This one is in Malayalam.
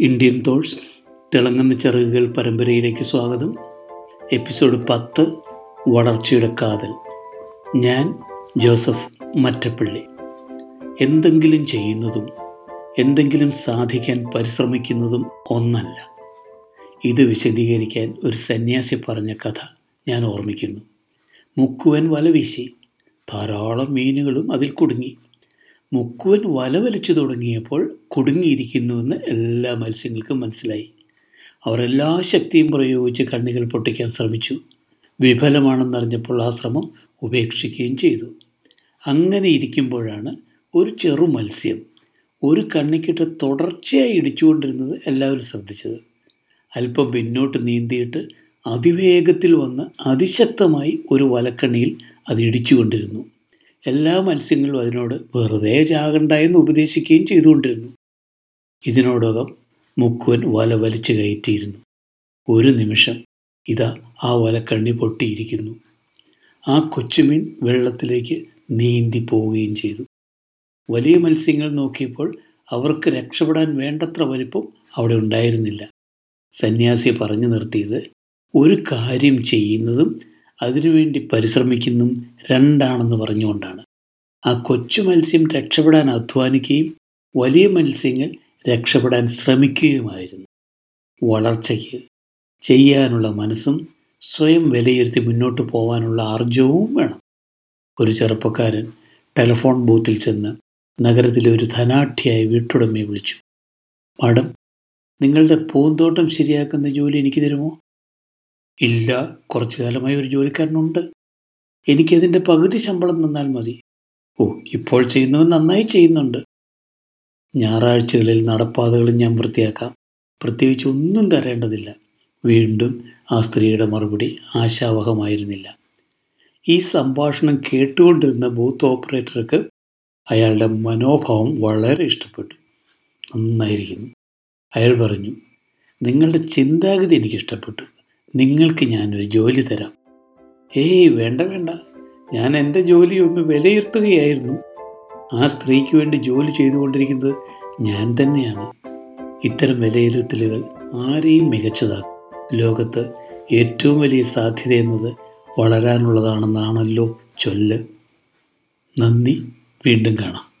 ഇന്ത്യൻ തോഴ്സ് തിളങ്ങുന്ന ചെറുകൾ പരമ്പരയിലേക്ക് സ്വാഗതം. എപ്പിസോഡ് പത്ത് വളർച്ചയുടെ കാതൽ. ഞാൻ ജോസഫ് മറ്റപ്പള്ളി. എന്തെങ്കിലും ചെയ്യുന്നതും എന്തെങ്കിലും സാധിക്കാൻ പരിശ്രമിക്കുന്നതും ഒന്നല്ല. ഇത് വിശദീകരിക്കാൻ ഒരു സന്യാസി പറഞ്ഞ കഥ ഞാൻ ഓർമ്മിക്കുന്നു. മുക്കുവൻ വല വീശി ധാരാളം മീനുകളും അതിൽ കുടുങ്ങി. മുക്കുവൻ വല വലിച്ചു തുടങ്ങിയപ്പോൾ കുടുങ്ങിയിരിക്കുന്നുവെന്ന് എല്ലാ മത്സ്യങ്ങൾക്കും മനസ്സിലായി. അവർ എല്ലാ ശക്തിയും പ്രയോഗിച്ച് കണ്ണികൾ പൊട്ടിക്കാൻ ശ്രമിച്ചു. വിഫലമാണെന്നറിഞ്ഞപ്പോൾ ആ ശ്രമം ഉപേക്ഷിക്കുകയും ചെയ്തു. അങ്ങനെ ഇരിക്കുമ്പോഴാണ് ഒരു ചെറു മത്സ്യം ഒരു കണ്ണിക്കിട്ട് തുടർച്ചയായി ഇടിച്ചുകൊണ്ടിരുന്നത് എല്ലാവരും ശ്രദ്ധിച്ചത്. അല്പം പിന്നോട്ട് നീന്തിയിട്ട് അതിവേഗത്തിൽ വന്ന് അതിശക്തമായി ഒരു വലക്കണ്ണിയിൽ അത് ഇടിച്ചുകൊണ്ടിരുന്നു. എല്ലാ മത്സ്യങ്ങളും അതിനോട് വെറുതെ ചാകണ്ട എന്ന് ഉപദേശിക്കുകയും ചെയ്തുകൊണ്ടിരുന്നു. ഇതിനോടകം മുക്കുവൻ വല വലിച്ചു കയറ്റിയിരുന്നു. ഒരു നിമിഷം ഇതാ ആ വലക്കണ്ണി പൊട്ടിയിരിക്കുന്നു. ആ കൊച്ചുമീൻ വെള്ളത്തിലേക്ക് നീന്തി പോവുകയും ചെയ്തു. വലിയ മത്സ്യങ്ങൾ നോക്കിയപ്പോൾ അവർക്ക് രക്ഷപ്പെടാൻ വേണ്ടത്ര വലിപ്പം അവിടെ ഉണ്ടായിരുന്നില്ല. സന്യാസി പറഞ്ഞു നിർത്തിയത് ഒരു കാര്യം ചെയ്യുന്നതും അതിനുവേണ്ടി പരിശ്രമിക്കുന്നതും രണ്ടാണെന്ന് പറഞ്ഞുകൊണ്ടാണ്. ആ കൊച്ചു മത്സ്യം രക്ഷപ്പെടാൻ അധ്വാനിക്കുകയും വലിയ മത്സ്യങ്ങൾ രക്ഷപ്പെടാൻ ശ്രമിക്കുകയുമായിരുന്നു. വളർച്ചയ്ക്ക് ചെയ്യാനുള്ള മനസ്സും സ്വയം വിലയിരുത്തി മുന്നോട്ട് പോകാനുള്ള ആർജവും വേണം. ഒരു ചെറുപ്പക്കാരൻ ടെലിഫോൺ ബൂത്തിൽ ചെന്ന് നഗരത്തിലെ ഒരു ധനാഠ്യായ വീട്ടുടമയെ വിളിച്ചു. മാഡം നിങ്ങളുടെ പൂന്തോട്ടം ശരിയാക്കുന്ന ജോലി എനിക്ക് തരുമോ? ഇല്ല കുറച്ചു കാലമായി ഒരു ജോലിക്കാരനുണ്ട്. എനിക്കതിന്റെ പകുതി ശമ്പളം തന്നാൽ മതി. ഓ ഇപ്പോൾ ചെയ്യുന്നവൻ നന്നായി ചെയ്യുന്നുണ്ട്. ഞായറാഴ്ചകളിൽ നടപ്പാതകളും ഞാൻ വൃത്തിയാക്കാം. പ്രത്യേകിച്ച് ഒന്നും തരേണ്ടതില്ല. വീണ്ടും ആ സ്ത്രീയുടെ മറുപടി ആശാവഹമായിരുന്നില്ല. ഈ സംഭാഷണം കേട്ടുകൊണ്ടിരുന്ന ബൂത്ത് ഓപ്പറേറ്റർക്ക് അയാളുടെ മനോഭാവം വളരെ ഇഷ്ടപ്പെട്ടു. നന്നായിരിക്കുന്നു. അയാൾ പറഞ്ഞു നിങ്ങളുടെ ചിന്താഗതി എനിക്ക് ഇഷ്ടപ്പെട്ടു. നിങ്ങൾക്ക് ഞാനൊരു ജോലി തരാം. ഏയ് വേണ്ട വേണ്ട. ഞാൻ എന്റെ ജോലി ഒന്ന് വിലയിരുത്തുകയായിരുന്നു. ആ സ്ത്രീക്ക് വേണ്ടി ജോലി ചെയ്തുകൊണ്ടിരിക്കുന്നത് ഞാൻ തന്നെയാണ്. ഇത്തരം വിലയിരുത്തലുകൾ ആരെയും മികച്ചതാക്കും. ലോകത്ത് ഏറ്റവും വലിയ സാധ്യത എന്നത് വളരാനുള്ളതാണെന്നാണല്ലോ ചൊല്ല്. നന്ദി വീണ്ടും കാണാം.